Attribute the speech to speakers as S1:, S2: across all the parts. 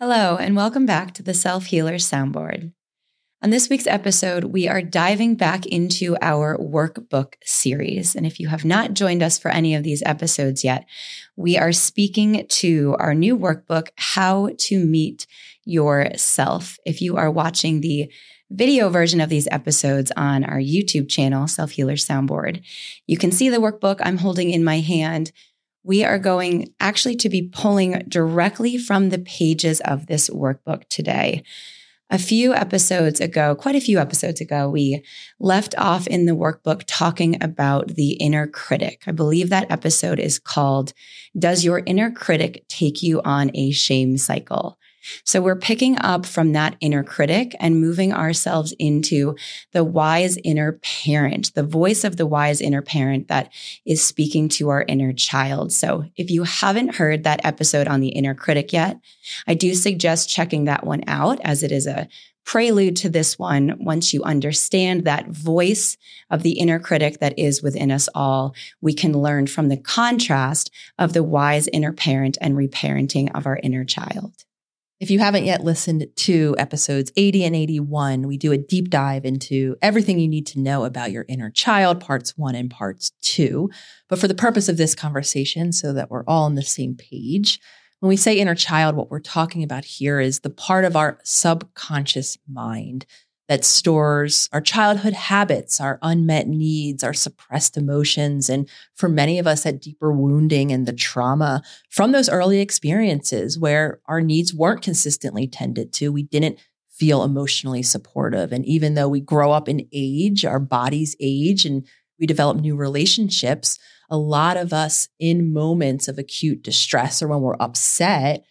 S1: Hello, and welcome back to the Self Healer Soundboard. On this week's episode, we are diving back into our workbook series. And if you have not joined us for any of these episodes yet, we are speaking to our new workbook, How to Meet Yourself. If you are watching the video version of these episodes on our YouTube channel, Self Healer Soundboard, you can see the workbook I'm holding in my hand we are going actually to be pulling directly from the pages of this workbook today. A few episodes ago, quite a few episodes ago, we left off in the workbook talking about the inner critic. I believe that episode is called Does Your Inner Critic Take You on a Shame Cycle? So we're picking up from that inner critic and moving ourselves into the wise inner parent, the voice of the wise inner parent that is speaking to our inner child. So if you haven't heard that episode on the inner critic yet, I do suggest checking that one out as it is a prelude to this one, once you understand that voice of the inner critic that is within us all, we can learn from the contrast of the wise inner parent and reparenting of our inner child.
S2: If you haven't yet listened to episodes 80 and 81, we do a deep dive into everything you need to know about your inner child, parts one and parts two. But for the purpose of this conversation, so that we're all on the same page, when we say inner child, what we're talking about here is the part of our subconscious mind that stores our childhood habits, our unmet needs, our suppressed emotions, and for many of us, that deeper wounding and the trauma from those early experiences where our needs weren't consistently tended to. We didn't feel emotionally supportive. And even though we grow up in age, our bodies age, and we develop new relationships, a lot of us in moments of acute distress or when we're upset,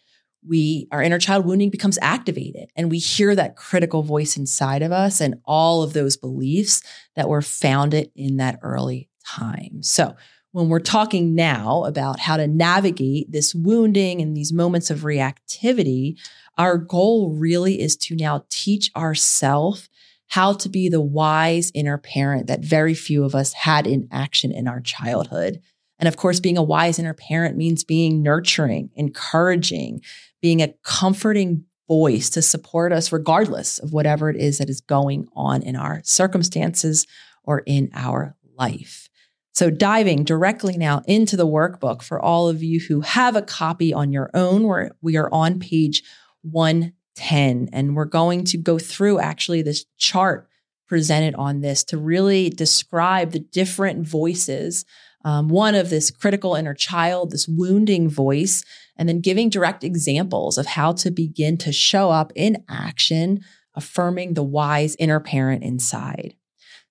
S2: we our inner child wounding becomes activated and we hear that critical voice inside of us and all of those beliefs that were founded in that early time. So, when we're talking now about how to navigate this wounding and these moments of reactivity, our goal really is to now teach ourselves how to be the wise inner parent that very few of us had in action in our childhood. And of course, being a wise inner parent means being nurturing, encouraging, being a comforting voice to support us, regardless of whatever it is that is going on in our circumstances or in our life. So, diving directly now into the workbook for all of you who have a copy on your own, where we are on page 110, and we're going to go through actually this chart presented on this to really describe the different voices. Um, one of this critical inner child, this wounding voice, and then giving direct examples of how to begin to show up in action, affirming the wise inner parent inside.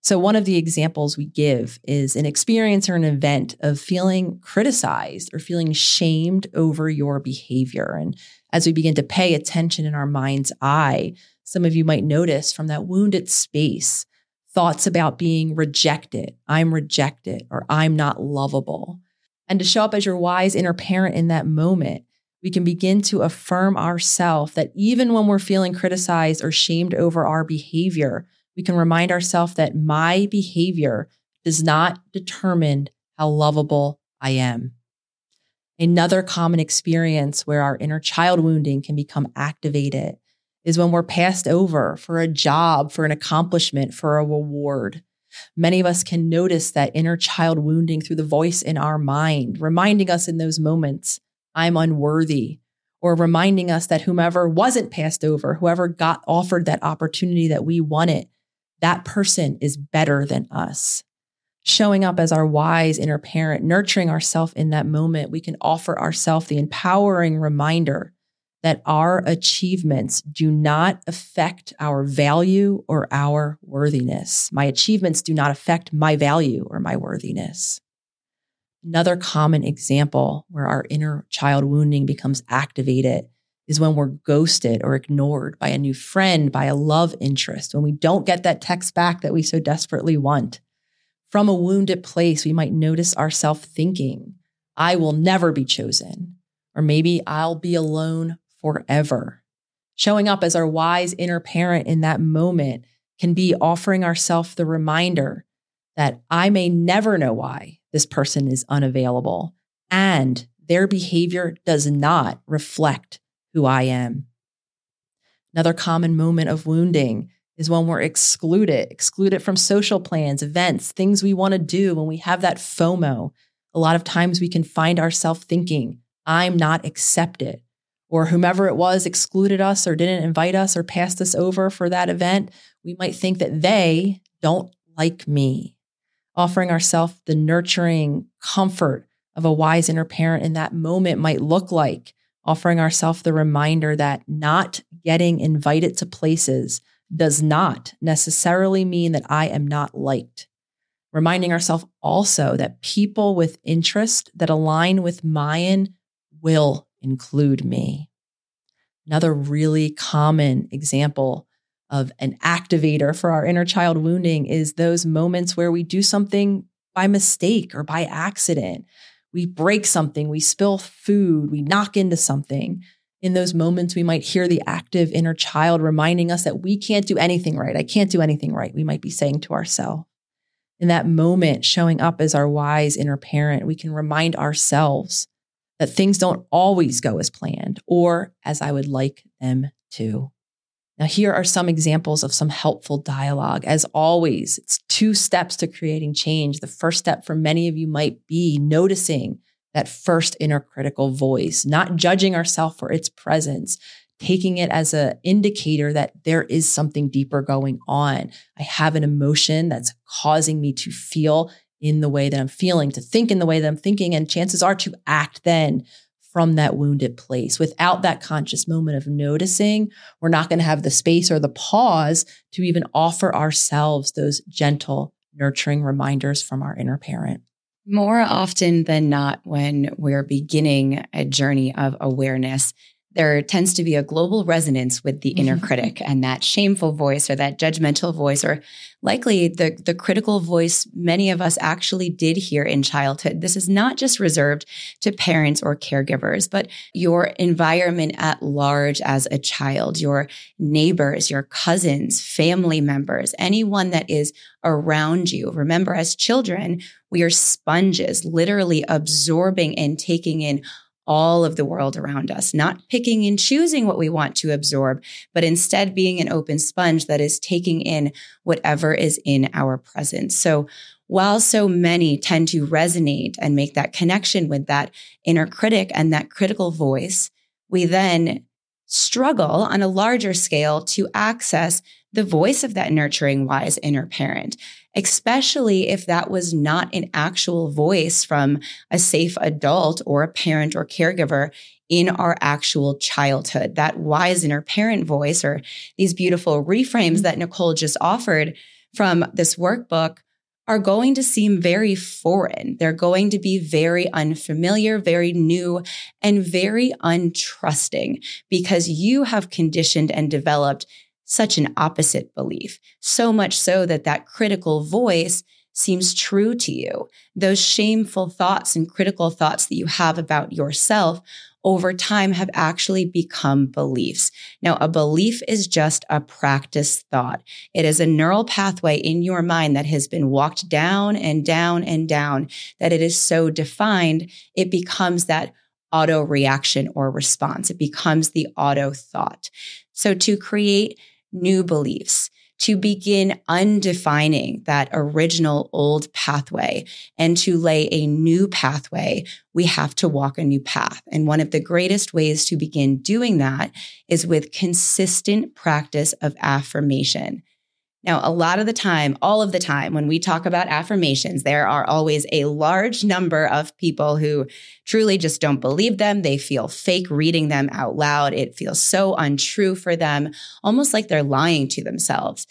S2: So, one of the examples we give is an experience or an event of feeling criticized or feeling shamed over your behavior. And as we begin to pay attention in our mind's eye, some of you might notice from that wounded space thoughts about being rejected, I'm rejected, or I'm not lovable and to show up as your wise inner parent in that moment, we can begin to affirm ourselves that even when we're feeling criticized or shamed over our behavior, we can remind ourselves that my behavior does not determine how lovable I am. Another common experience where our inner child wounding can become activated is when we're passed over for a job, for an accomplishment, for a reward. Many of us can notice that inner child wounding through the voice in our mind, reminding us in those moments, I'm unworthy, or reminding us that whomever wasn't passed over, whoever got offered that opportunity that we wanted, that person is better than us. Showing up as our wise inner parent, nurturing ourselves in that moment, we can offer ourselves the empowering reminder that our achievements do not affect our value or our worthiness. My achievements do not affect my value or my worthiness. Another common example where our inner child wounding becomes activated is when we're ghosted or ignored by a new friend, by a love interest, when we don't get that text back that we so desperately want. From a wounded place, we might notice ourselves thinking, I will never be chosen. Or maybe I'll be alone forever. Showing up as our wise inner parent in that moment can be offering ourselves the reminder that I may never know why this person is unavailable and their behavior does not reflect who I am. Another common moment of wounding is when we're excluded, excluded from social plans, events, things we want to do, when we have that FOMO. A lot of times we can find ourselves thinking, I'm not accepted, or whomever it was excluded us or didn't invite us or passed us over for that event. We might think that they don't like me. Offering ourselves the nurturing comfort of a wise inner parent in that moment might look like offering ourselves the reminder that not getting invited to places does not necessarily mean that I am not liked. Reminding ourselves also that people with interest that align with mine will include me. Another really common example of an activator for our inner child wounding is those moments where we do something by mistake or by accident. We break something, we spill food, we knock into something in those moments, we might hear the active inner child reminding us that we can't do anything right. I can't do anything right. We might be saying to ourselves. In that moment, showing up as our wise inner parent, we can remind ourselves that things don't always go as planned or as I would like them to. Now, here are some examples of some helpful dialogue. As always, it's two steps to creating change. The first step for many of you might be noticing that first inner critical voice, not judging ourselves for its presence, taking it as an indicator that there is something deeper going on. I have an emotion that's causing me to feel in the way that I'm feeling, to think in the way that I'm thinking, and chances are to act then from that wounded place. Without that conscious moment of noticing, we're not going to have the space or the pause to even offer ourselves those gentle, nurturing reminders from our inner parent.
S1: More often than not, when we're beginning a journey of awareness, there tends to be a global resonance with the inner mm-hmm. critic and that shameful voice or that judgmental voice or likely the the critical voice many of us actually did hear in childhood this is not just reserved to parents or caregivers but your environment at large as a child your neighbors your cousins family members anyone that is around you remember as children we are sponges literally absorbing and taking in all of the world around us, not picking and choosing what we want to absorb, but instead being an open sponge that is taking in whatever is in our presence. So while so many tend to resonate and make that connection with that inner critic and that critical voice, we then struggle on a larger scale to access the voice of that nurturing, wise inner parent, especially if that was not an actual voice from a safe adult or a parent or caregiver in our actual childhood. That wise inner parent voice or these beautiful reframes that Nicole just offered from this workbook are going to seem very foreign. They're going to be very unfamiliar, very new, and very untrusting because you have conditioned and developed such an opposite belief. So much so that that critical voice seems true to you. Those shameful thoughts and critical thoughts that you have about yourself over time have actually become beliefs. Now, a belief is just a practice thought. It is a neural pathway in your mind that has been walked down and down and down that it is so defined, it becomes that auto reaction or response. It becomes the auto thought. So to create new beliefs, to begin undefining that original old pathway and to lay a new pathway, we have to walk a new path. And one of the greatest ways to begin doing that is with consistent practice of affirmation. Now, a lot of the time, all of the time, when we talk about affirmations, there are always a large number of people who truly just don't believe them. They feel fake reading them out loud. It feels so untrue for them, almost like they're lying to themselves.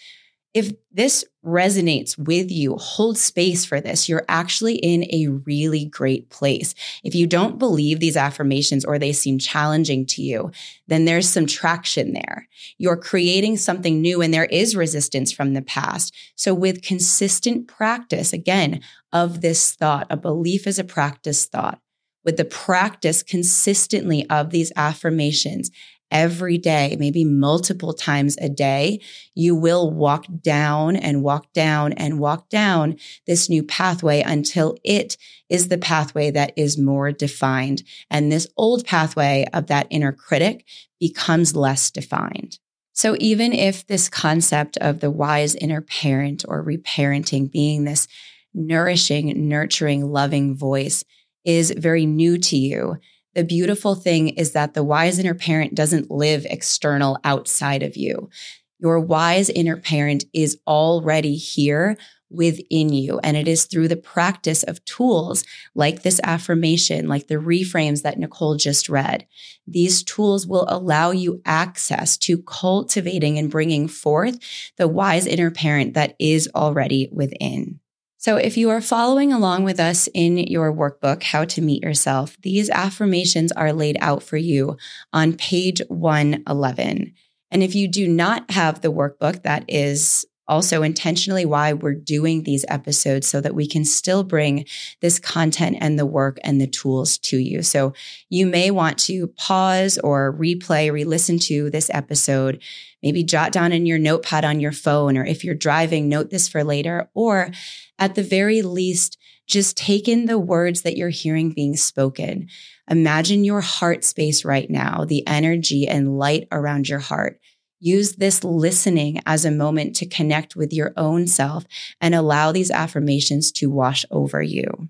S1: If this resonates with you, hold space for this. You're actually in a really great place. If you don't believe these affirmations or they seem challenging to you, then there's some traction there. You're creating something new and there is resistance from the past. So with consistent practice, again, of this thought, a belief is a practice thought. With the practice consistently of these affirmations every day, maybe multiple times a day, you will walk down and walk down and walk down this new pathway until it is the pathway that is more defined. And this old pathway of that inner critic becomes less defined. So, even if this concept of the wise inner parent or reparenting being this nourishing, nurturing, loving voice is very new to you, the beautiful thing is that the wise inner parent doesn't live external outside of you. Your wise inner parent is already here within you. And it is through the practice of tools like this affirmation, like the reframes that Nicole just read. These tools will allow you access to cultivating and bringing forth the wise inner parent that is already within. So, if you are following along with us in your workbook, How to Meet Yourself, these affirmations are laid out for you on page 111. And if you do not have the workbook, that is also intentionally why we're doing these episodes so that we can still bring this content and the work and the tools to you. So you may want to pause or replay, re listen to this episode, maybe jot down in your notepad on your phone, or if you're driving, note this for later, or at the very least, just take in the words that you're hearing being spoken. Imagine your heart space right now, the energy and light around your heart. Use this listening as a moment to connect with your own self and allow these affirmations to wash over you.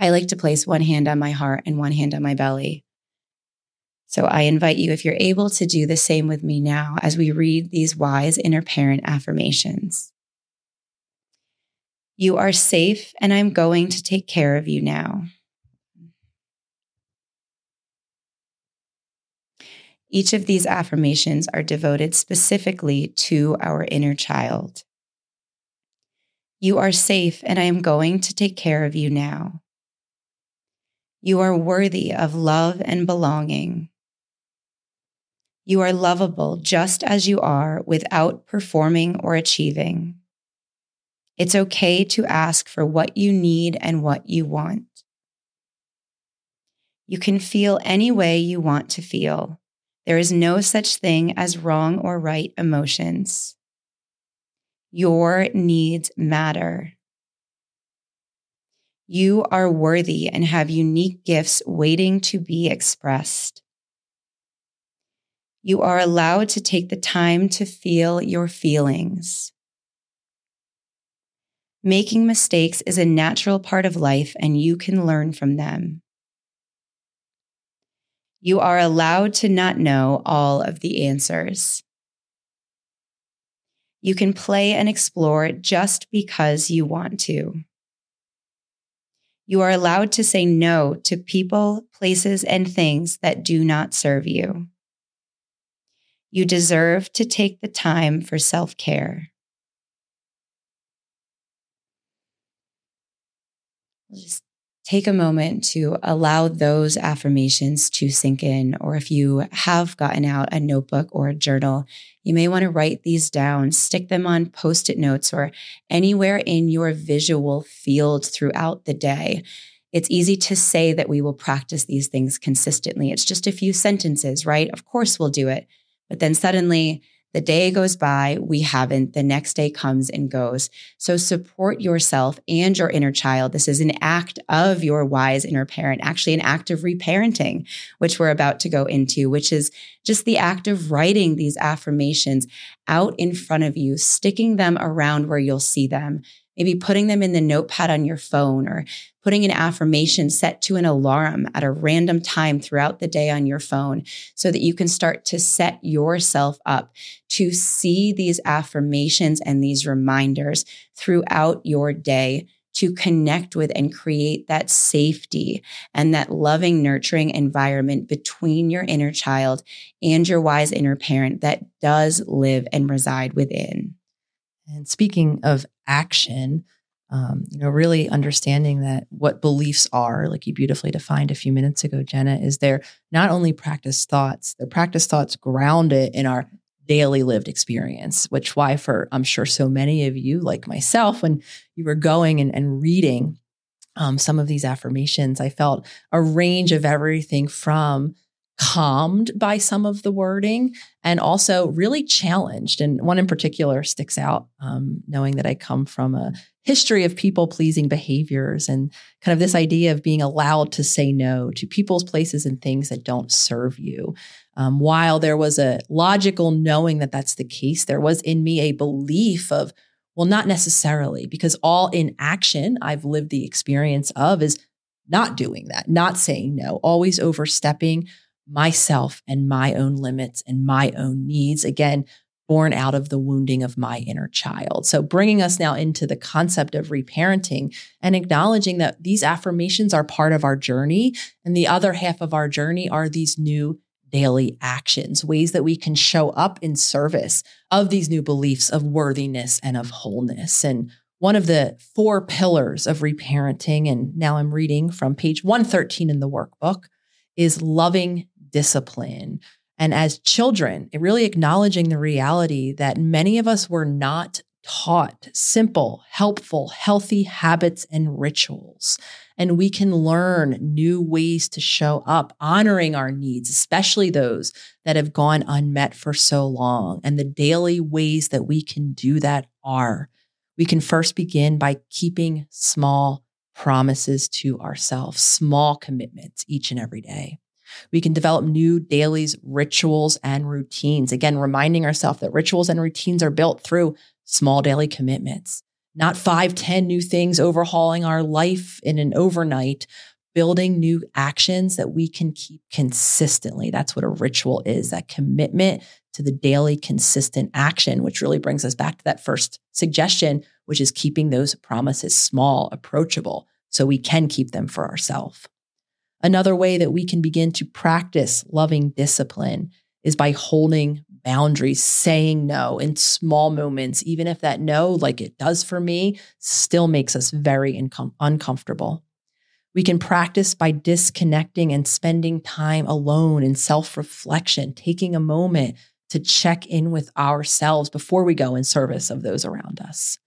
S1: I like to place one hand on my heart and one hand on my belly. So I invite you, if you're able to do the same with me now as we read these wise inner parent affirmations. You are safe, and I'm going to take care of you now. Each of these affirmations are devoted specifically to our inner child. You are safe, and I am going to take care of you now. You are worthy of love and belonging. You are lovable just as you are without performing or achieving. It's okay to ask for what you need and what you want. You can feel any way you want to feel. There is no such thing as wrong or right emotions. Your needs matter. You are worthy and have unique gifts waiting to be expressed. You are allowed to take the time to feel your feelings. Making mistakes is a natural part of life and you can learn from them. You are allowed to not know all of the answers. You can play and explore just because you want to. You are allowed to say no to people, places, and things that do not serve you. You deserve to take the time for self care. Just take a moment to allow those affirmations to sink in. Or if you have gotten out a notebook or a journal, you may want to write these down, stick them on post it notes or anywhere in your visual field throughout the day. It's easy to say that we will practice these things consistently. It's just a few sentences, right? Of course, we'll do it. But then suddenly the day goes by, we haven't. The next day comes and goes. So support yourself and your inner child. This is an act of your wise inner parent, actually, an act of reparenting, which we're about to go into, which is just the act of writing these affirmations out in front of you, sticking them around where you'll see them, maybe putting them in the notepad on your phone or putting an affirmation set to an alarm at a random time throughout the day on your phone so that you can start to set yourself up to see these affirmations and these reminders throughout your day to connect with and create that safety and that loving, nurturing environment between your inner child and your wise inner parent that does live and reside within.
S2: And speaking of action, um, you know, really understanding that what beliefs are, like you beautifully defined a few minutes ago, Jenna, is they're not only practice thoughts, they're practice thoughts grounded in our daily lived experience, which why for I'm sure so many of you, like myself, when you were going and, and reading um, some of these affirmations, I felt a range of everything from calmed by some of the wording and also really challenged. And one in particular sticks out, um, knowing that I come from a history of people pleasing behaviors and kind of this idea of being allowed to say no to people's places and things that don't serve you. Um, while there was a logical knowing that that's the case, there was in me a belief of, well, not necessarily, because all in action I've lived the experience of is not doing that, not saying no, always overstepping myself and my own limits and my own needs. Again, born out of the wounding of my inner child. So, bringing us now into the concept of reparenting and acknowledging that these affirmations are part of our journey. And the other half of our journey are these new daily actions, ways that we can show up in service of these new beliefs of worthiness and of wholeness. And one of the four pillars of reparenting, and now I'm reading from page 113 in the workbook, is loving discipline. And as children, really acknowledging the reality that many of us were not taught simple, helpful, healthy habits and rituals. And we can learn new ways to show up, honoring our needs, especially those that have gone unmet for so long. And the daily ways that we can do that are we can first begin by keeping small promises to ourselves, small commitments each and every day. We can develop new dailies, rituals, and routines. Again, reminding ourselves that rituals and routines are built through small daily commitments, not five, ten new things overhauling our life in an overnight, building new actions that we can keep consistently. That's what a ritual is that commitment to the daily consistent action, which really brings us back to that first suggestion, which is keeping those promises small, approachable, so we can keep them for ourselves. Another way that we can begin to practice loving discipline is by holding boundaries, saying no in small moments, even if that no, like it does for me, still makes us very incom- uncomfortable. We can practice by disconnecting and spending time alone in self reflection, taking a moment to check in with ourselves before we go in service of those around us.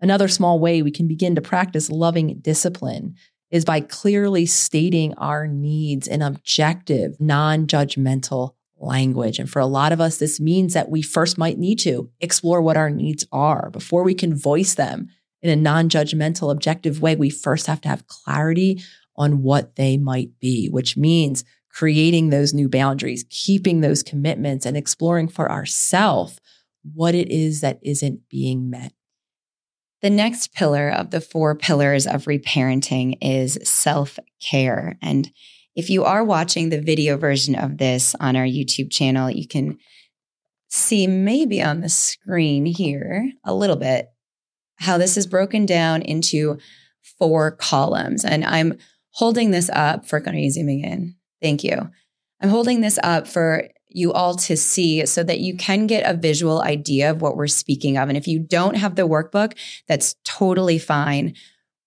S2: Another small way we can begin to practice loving discipline is by clearly stating our needs in objective, non judgmental language. And for a lot of us, this means that we first might need to explore what our needs are before we can voice them in a non judgmental, objective way. We first have to have clarity on what they might be, which means creating those new boundaries, keeping those commitments, and exploring for ourselves what it is that isn't being met.
S1: The next pillar of the four pillars of reparenting is self care. And if you are watching the video version of this on our YouTube channel, you can see maybe on the screen here a little bit how this is broken down into four columns. And I'm holding this up for, are you zooming in? Thank you. I'm holding this up for you all to see so that you can get a visual idea of what we're speaking of. And if you don't have the workbook, that's totally fine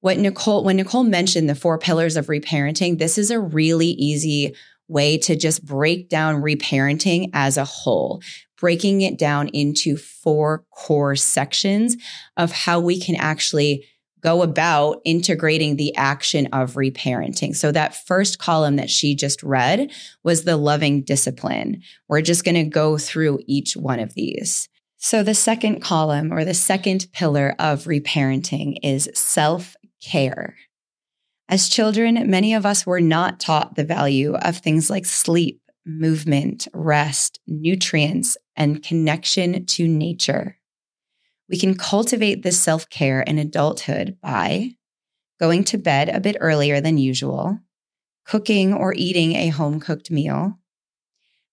S1: what Nicole, when Nicole mentioned the four pillars of reparenting, this is a really easy way to just break down reparenting as a whole, breaking it down into four core sections of how we can actually go about integrating the action of reparenting. So that first column that she just read was the loving discipline. We're just going to go through each one of these. So the second column or the second pillar of reparenting is self care. As children, many of us were not taught the value of things like sleep, movement, rest, nutrients, and connection to nature. We can cultivate this self care in adulthood by going to bed a bit earlier than usual, cooking or eating a home cooked meal,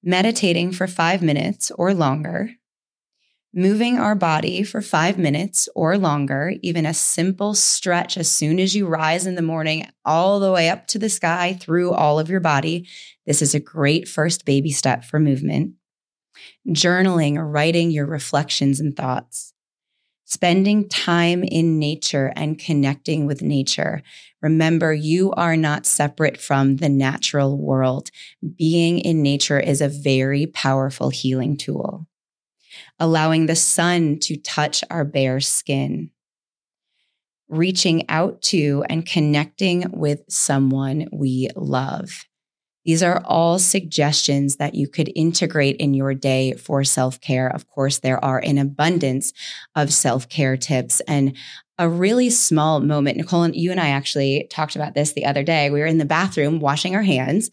S1: meditating for five minutes or longer, moving our body for five minutes or longer, even a simple stretch as soon as you rise in the morning, all the way up to the sky through all of your body. This is a great first baby step for movement. Journaling or writing your reflections and thoughts. Spending time in nature and connecting with nature. Remember, you are not separate from the natural world. Being in nature is a very powerful healing tool allowing the sun to touch our bare skin, reaching out to and connecting with someone we love. These are all suggestions that you could integrate in your day for self care. Of course, there are an abundance of self care tips and a really small moment. Nicole, and you and I actually talked about this the other day. We were in the bathroom washing our hands,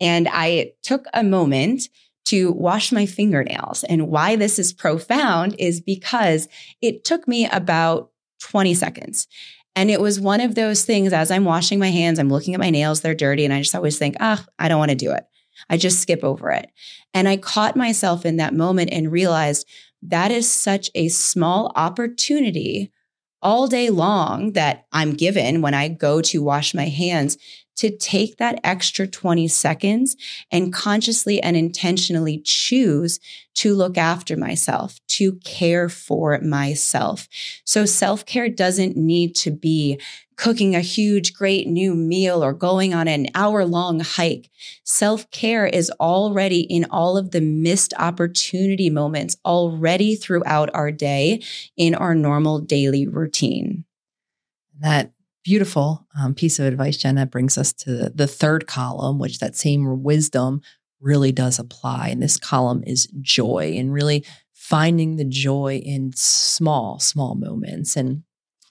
S1: and I took a moment to wash my fingernails. And why this is profound is because it took me about 20 seconds. And it was one of those things as I'm washing my hands, I'm looking at my nails, they're dirty. And I just always think, ah, oh, I don't want to do it. I just skip over it. And I caught myself in that moment and realized that is such a small opportunity all day long that I'm given when I go to wash my hands to take that extra 20 seconds and consciously and intentionally choose to look after myself, to care for myself. So self care doesn't need to be cooking a huge, great new meal or going on an hour long hike. Self care is already in all of the missed opportunity moments already throughout our day in our normal daily routine.
S2: That beautiful um, piece of advice, Jenna, brings us to the third column, which that same wisdom really does apply. And this column is joy and really finding the joy in small, small moments. And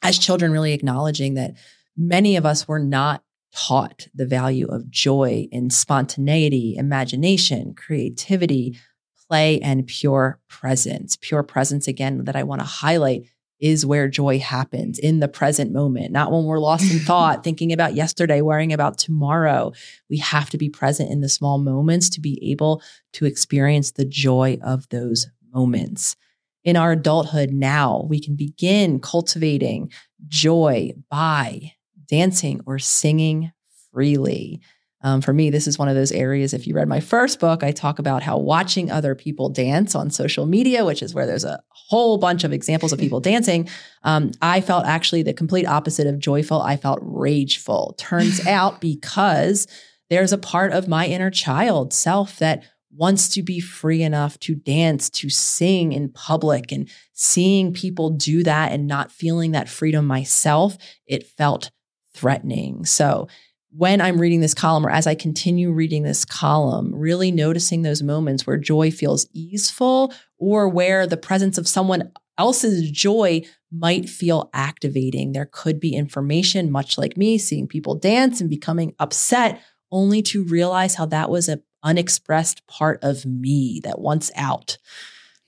S2: as children, really acknowledging that many of us were not taught the value of joy in spontaneity, imagination, creativity, play, and pure presence. Pure presence, again, that I want to highlight is where joy happens in the present moment, not when we're lost in thought, thinking about yesterday, worrying about tomorrow. We have to be present in the small moments to be able to experience the joy of those moments. In our adulthood now, we can begin cultivating joy by dancing or singing freely. Um, for me, this is one of those areas. If you read my first book, I talk about how watching other people dance on social media, which is where there's a whole bunch of examples of people dancing. Um, I felt actually the complete opposite of joyful. I felt rageful. Turns out because there's a part of my inner child self that wants to be free enough to dance, to sing in public, and seeing people do that and not feeling that freedom myself, it felt threatening. So when I'm reading this column or as I continue reading this column, really noticing those moments where joy feels easeful or where the presence of someone else's joy might feel activating. There could be information, much like me, seeing people dance and becoming upset, only to realize how that was an unexpressed part of me that wants out.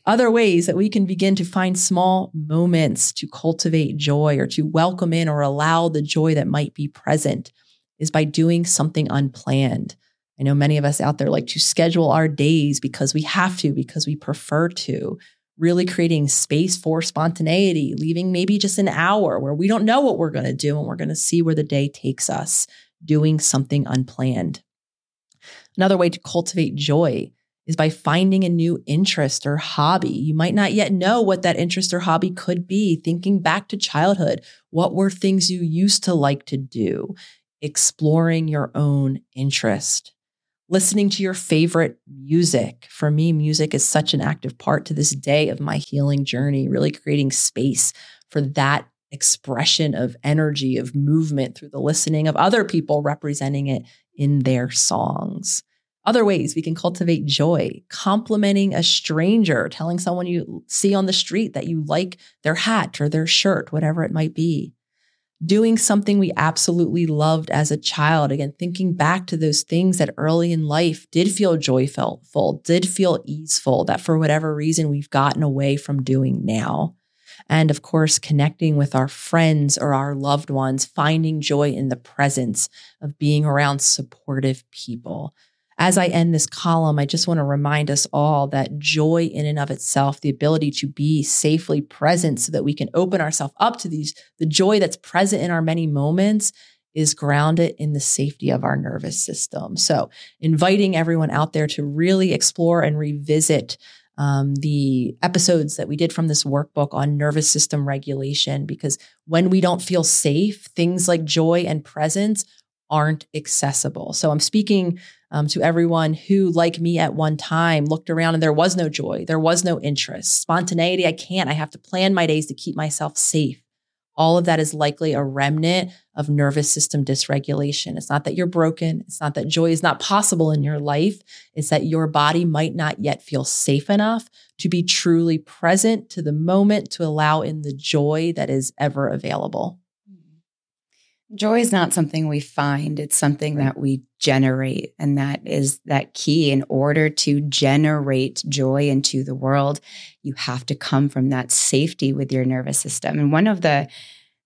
S2: Other ways that we can begin to find small moments to cultivate joy or to welcome in or allow the joy that might be present is by doing something unplanned. I know many of us out there like to schedule our days because we have to, because we prefer to. Really creating space for spontaneity, leaving maybe just an hour where we don't know what we're going to do and we're going to see where the day takes us, doing something unplanned. Another way to cultivate joy is by finding a new interest or hobby. You might not yet know what that interest or hobby could be. Thinking back to childhood, what were things you used to like to do? Exploring your own interest, listening to your favorite music. For me, music is such an active part to this day of my healing journey, really creating space for that expression of energy, of movement through the listening of other people representing it in their songs. Other ways we can cultivate joy, complimenting a stranger, telling someone you see on the street that you like their hat or their shirt, whatever it might be doing something we absolutely loved as a child. Again, thinking back to those things that early in life did feel joyful, did feel easeful, that for whatever reason we've gotten away from doing now. And of course, connecting with our friends or our loved ones, finding joy in the presence of being around supportive people as I end this column, I just want to remind us all that joy in and of itself, the ability to be safely present so that we can open ourselves up to these, the joy that's present in our many moments is grounded in the safety of our nervous system. So, inviting everyone out there to really explore and revisit um, the episodes that we did from this workbook on nervous system regulation, because when we don't feel safe, things like joy and presence aren't accessible. So, I'm speaking um, to everyone who, like me at one time, looked around and there was no joy, there was no interest, spontaneity. I can't. I have to plan my days to keep myself safe. all of that is likely a remnant of nervous system dysregulation. It's not that you're broken. It's not that joy is not possible in your life. It's that your body might not yet feel safe enough to be truly present to the moment to allow in the joy that is ever available.
S1: Joy is not something we find, it's something that we generate. And that is that key. In order to generate joy into the world, you have to come from that safety with your nervous system. And one of the,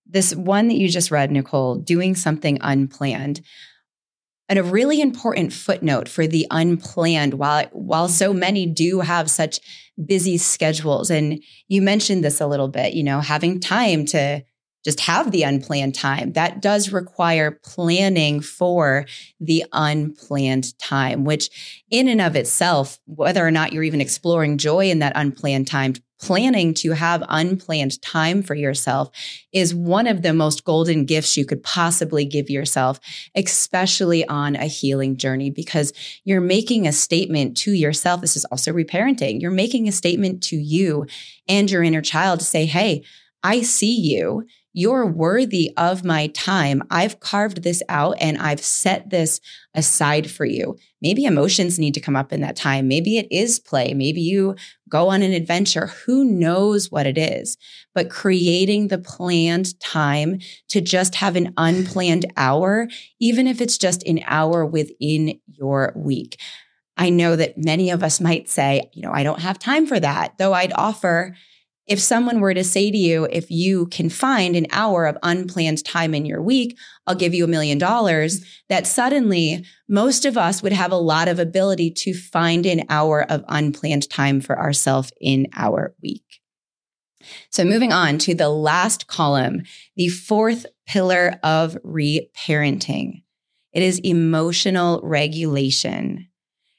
S1: this one that you just read, Nicole, doing something unplanned. And a really important footnote for the unplanned, while while so many do have such busy schedules, and you mentioned this a little bit, you know, having time to just have the unplanned time. That does require planning for the unplanned time, which in and of itself, whether or not you're even exploring joy in that unplanned time, planning to have unplanned time for yourself is one of the most golden gifts you could possibly give yourself, especially on a healing journey, because you're making a statement to yourself. This is also reparenting. You're making a statement to you and your inner child to say, Hey, I see you. You're worthy of my time. I've carved this out and I've set this aside for you. Maybe emotions need to come up in that time. Maybe it is play. Maybe you go on an adventure. Who knows what it is? But creating the planned time to just have an unplanned hour, even if it's just an hour within your week. I know that many of us might say, you know, I don't have time for that, though I'd offer if someone were to say to you, if you can find an hour of unplanned time in your week, I'll give you a million dollars, that suddenly most of us would have a lot of ability to find an hour of unplanned time for ourselves in our week. So moving on to the last column, the fourth pillar of reparenting. It is emotional regulation.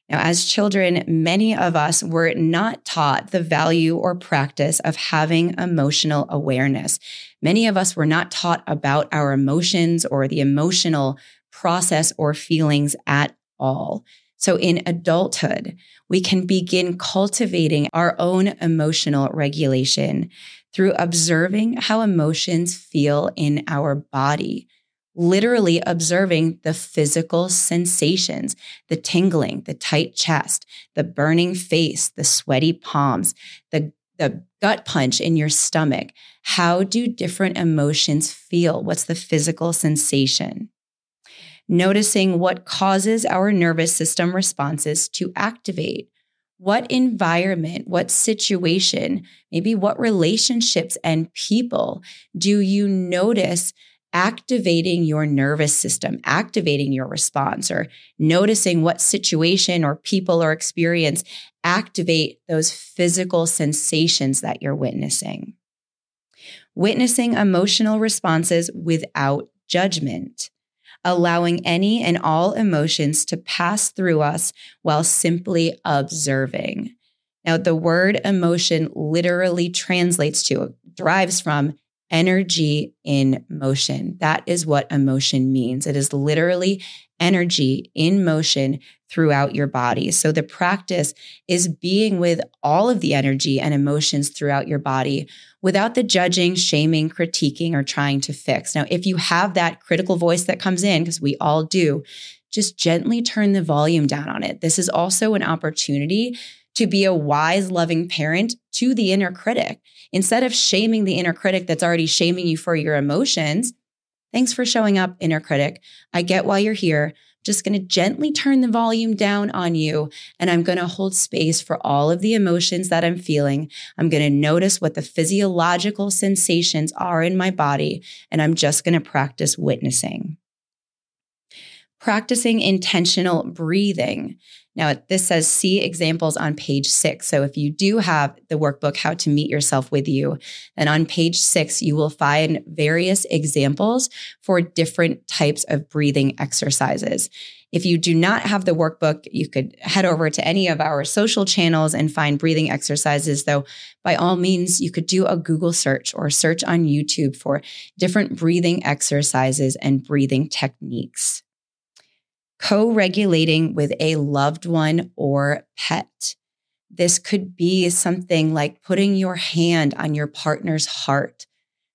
S1: Now, as children, many of us were not taught the value or practice of having emotional awareness. Many of us were not taught about our emotions or the emotional process or feelings at all. So in adulthood, we can begin cultivating our own emotional regulation through observing how emotions feel in our body literally observing the physical sensations, the tingling, the tight chest, the burning face, the sweaty palms, the, the gut punch in your stomach. How do different emotions feel? What's the physical sensation? Noticing what causes our nervous system responses to activate. What environment, what situation, maybe what relationships and people do you notice activating your nervous system, activating your response, or noticing what situation or people or experience activate those physical sensations that you're witnessing. Witnessing emotional responses without judgment, allowing any and all emotions to pass through us while simply observing. Now, the word emotion literally translates to, derives from energy in motion. That is what emotion means. It is literally energy in motion throughout your body. So the practice is being with all of the energy and emotions throughout your body without the judging, shaming, critiquing, or trying to fix. Now, if you have that critical voice that comes in, because we all do, just gently turn the volume down on it. This is also an opportunity to be a wise, loving parent to the inner critic. Instead of shaming the inner critic that's already shaming you for your emotions, thanks for showing up, inner critic. I get why you're here. Just going to gently turn the volume down on you. And I'm going to hold space for all of the emotions that I'm feeling. I'm going to notice what the physiological sensations are in my body. And I'm just going to practice witnessing. Practicing intentional breathing. Now, this says see examples on page six. So if you do have the workbook, How to Meet Yourself with You, then on page six, you will find various examples for different types of breathing exercises. If you do not have the workbook, you could head over to any of our social channels and find breathing exercises, though by all means, you could do a Google search or search on YouTube for different breathing exercises and breathing techniques co regulating with a loved one or pet. This could be something like putting your hand on your partner's heart,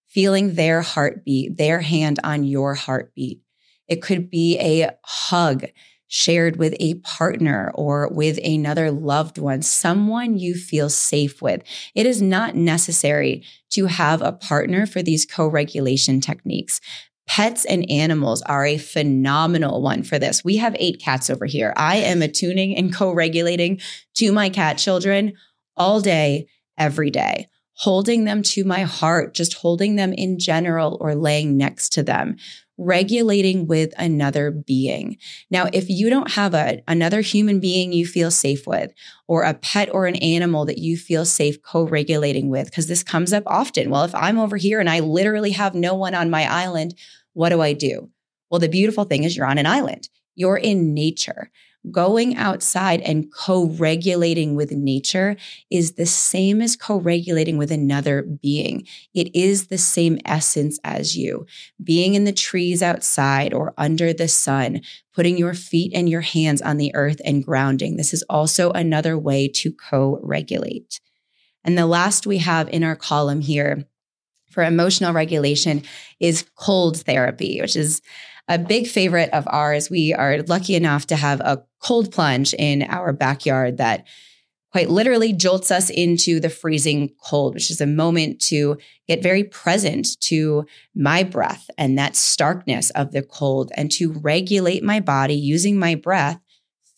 S1: feeling their heartbeat, their hand on your heartbeat. It could be a hug shared with a partner or with another loved one, someone you feel safe with. It is not necessary to have a partner for these co regulation techniques. Pets and animals are a phenomenal one for this. We have eight cats over here. I am attuning and co regulating to my cat children all day, every day, holding them to my heart, just holding them in general or laying next to them regulating with another being. Now, if you don't have a, another human being you feel safe with, or a pet or an animal that you feel safe co regulating with, because this comes up often. Well, if I'm over here and I literally have no one on my island, what do I do? Well, the beautiful thing is you're on an island, you're in nature going outside and co regulating with nature is the same as co regulating with another being. It is the same essence as you. Being in the trees outside or under the sun, putting your feet and your hands on the earth and grounding. This is also another way to co regulate. And the last we have in our column here for emotional regulation is cold therapy, which is a big favorite of ours. We are lucky enough to have a cold plunge in our backyard that quite literally jolts us into the freezing cold, which is a moment to get very present to my breath and that starkness of the cold and to regulate my body using my breath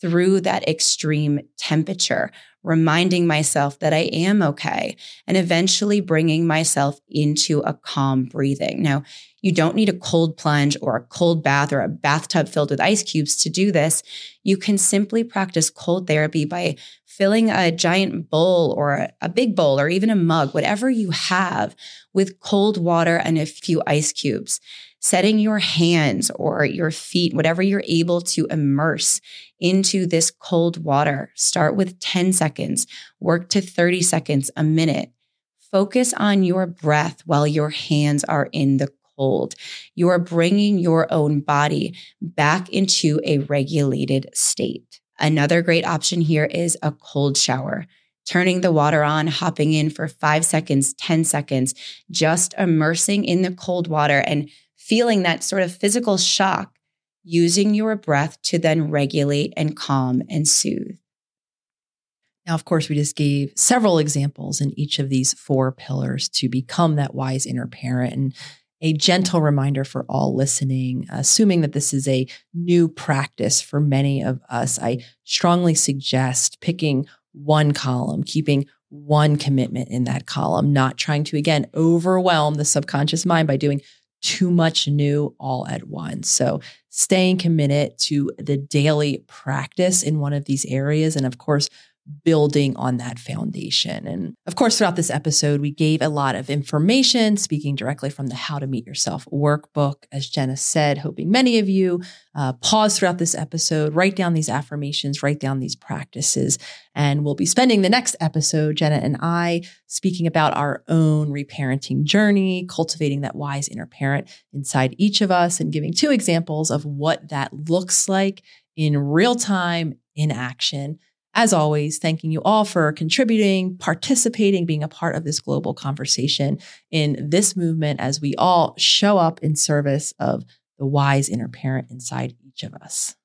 S1: through that extreme temperature, reminding myself that I am okay and eventually bringing myself into a calm breathing. Now, you don't need a cold plunge or a cold bath or a bathtub filled with ice cubes to do this. You can simply practice cold therapy by filling a giant bowl or a big bowl or even a mug, whatever you have, with cold water and a few ice cubes. Setting your hands or your feet, whatever you're able to immerse into this cold water. Start with 10 seconds, work to 30 seconds, a minute. Focus on your breath while your hands are in the cold. You are bringing your own body back into a regulated state. Another great option here is a cold shower. Turning the water on, hopping in for five seconds, 10 seconds, just immersing in the cold water and feeling that sort of physical shock, using your breath to then regulate and calm and soothe.
S2: Now, of course, we just gave several examples in each of these four pillars to become that wise inner parent. And a gentle reminder for all listening, assuming that this is a new practice for many of us, I strongly suggest picking one column, keeping one commitment in that column, not trying to, again, overwhelm the subconscious mind by doing too much new all at once. So, staying committed to the daily practice in one of these areas. And of course, building on that foundation. And of course, throughout this episode, we gave a lot of information, speaking directly from the How to Meet Yourself workbook. As Jenna said, hoping many of you uh, pause throughout this episode, write down these affirmations, write down these practices. And we'll be spending the next episode, Jenna and I, speaking about our own reparenting journey, cultivating that wise inner parent inside each of us, and giving two examples of what that looks like in real time in action as always, thanking you all for contributing, participating, being a part of this global conversation in this movement as we all show up in service of the wise inner parent inside each of us.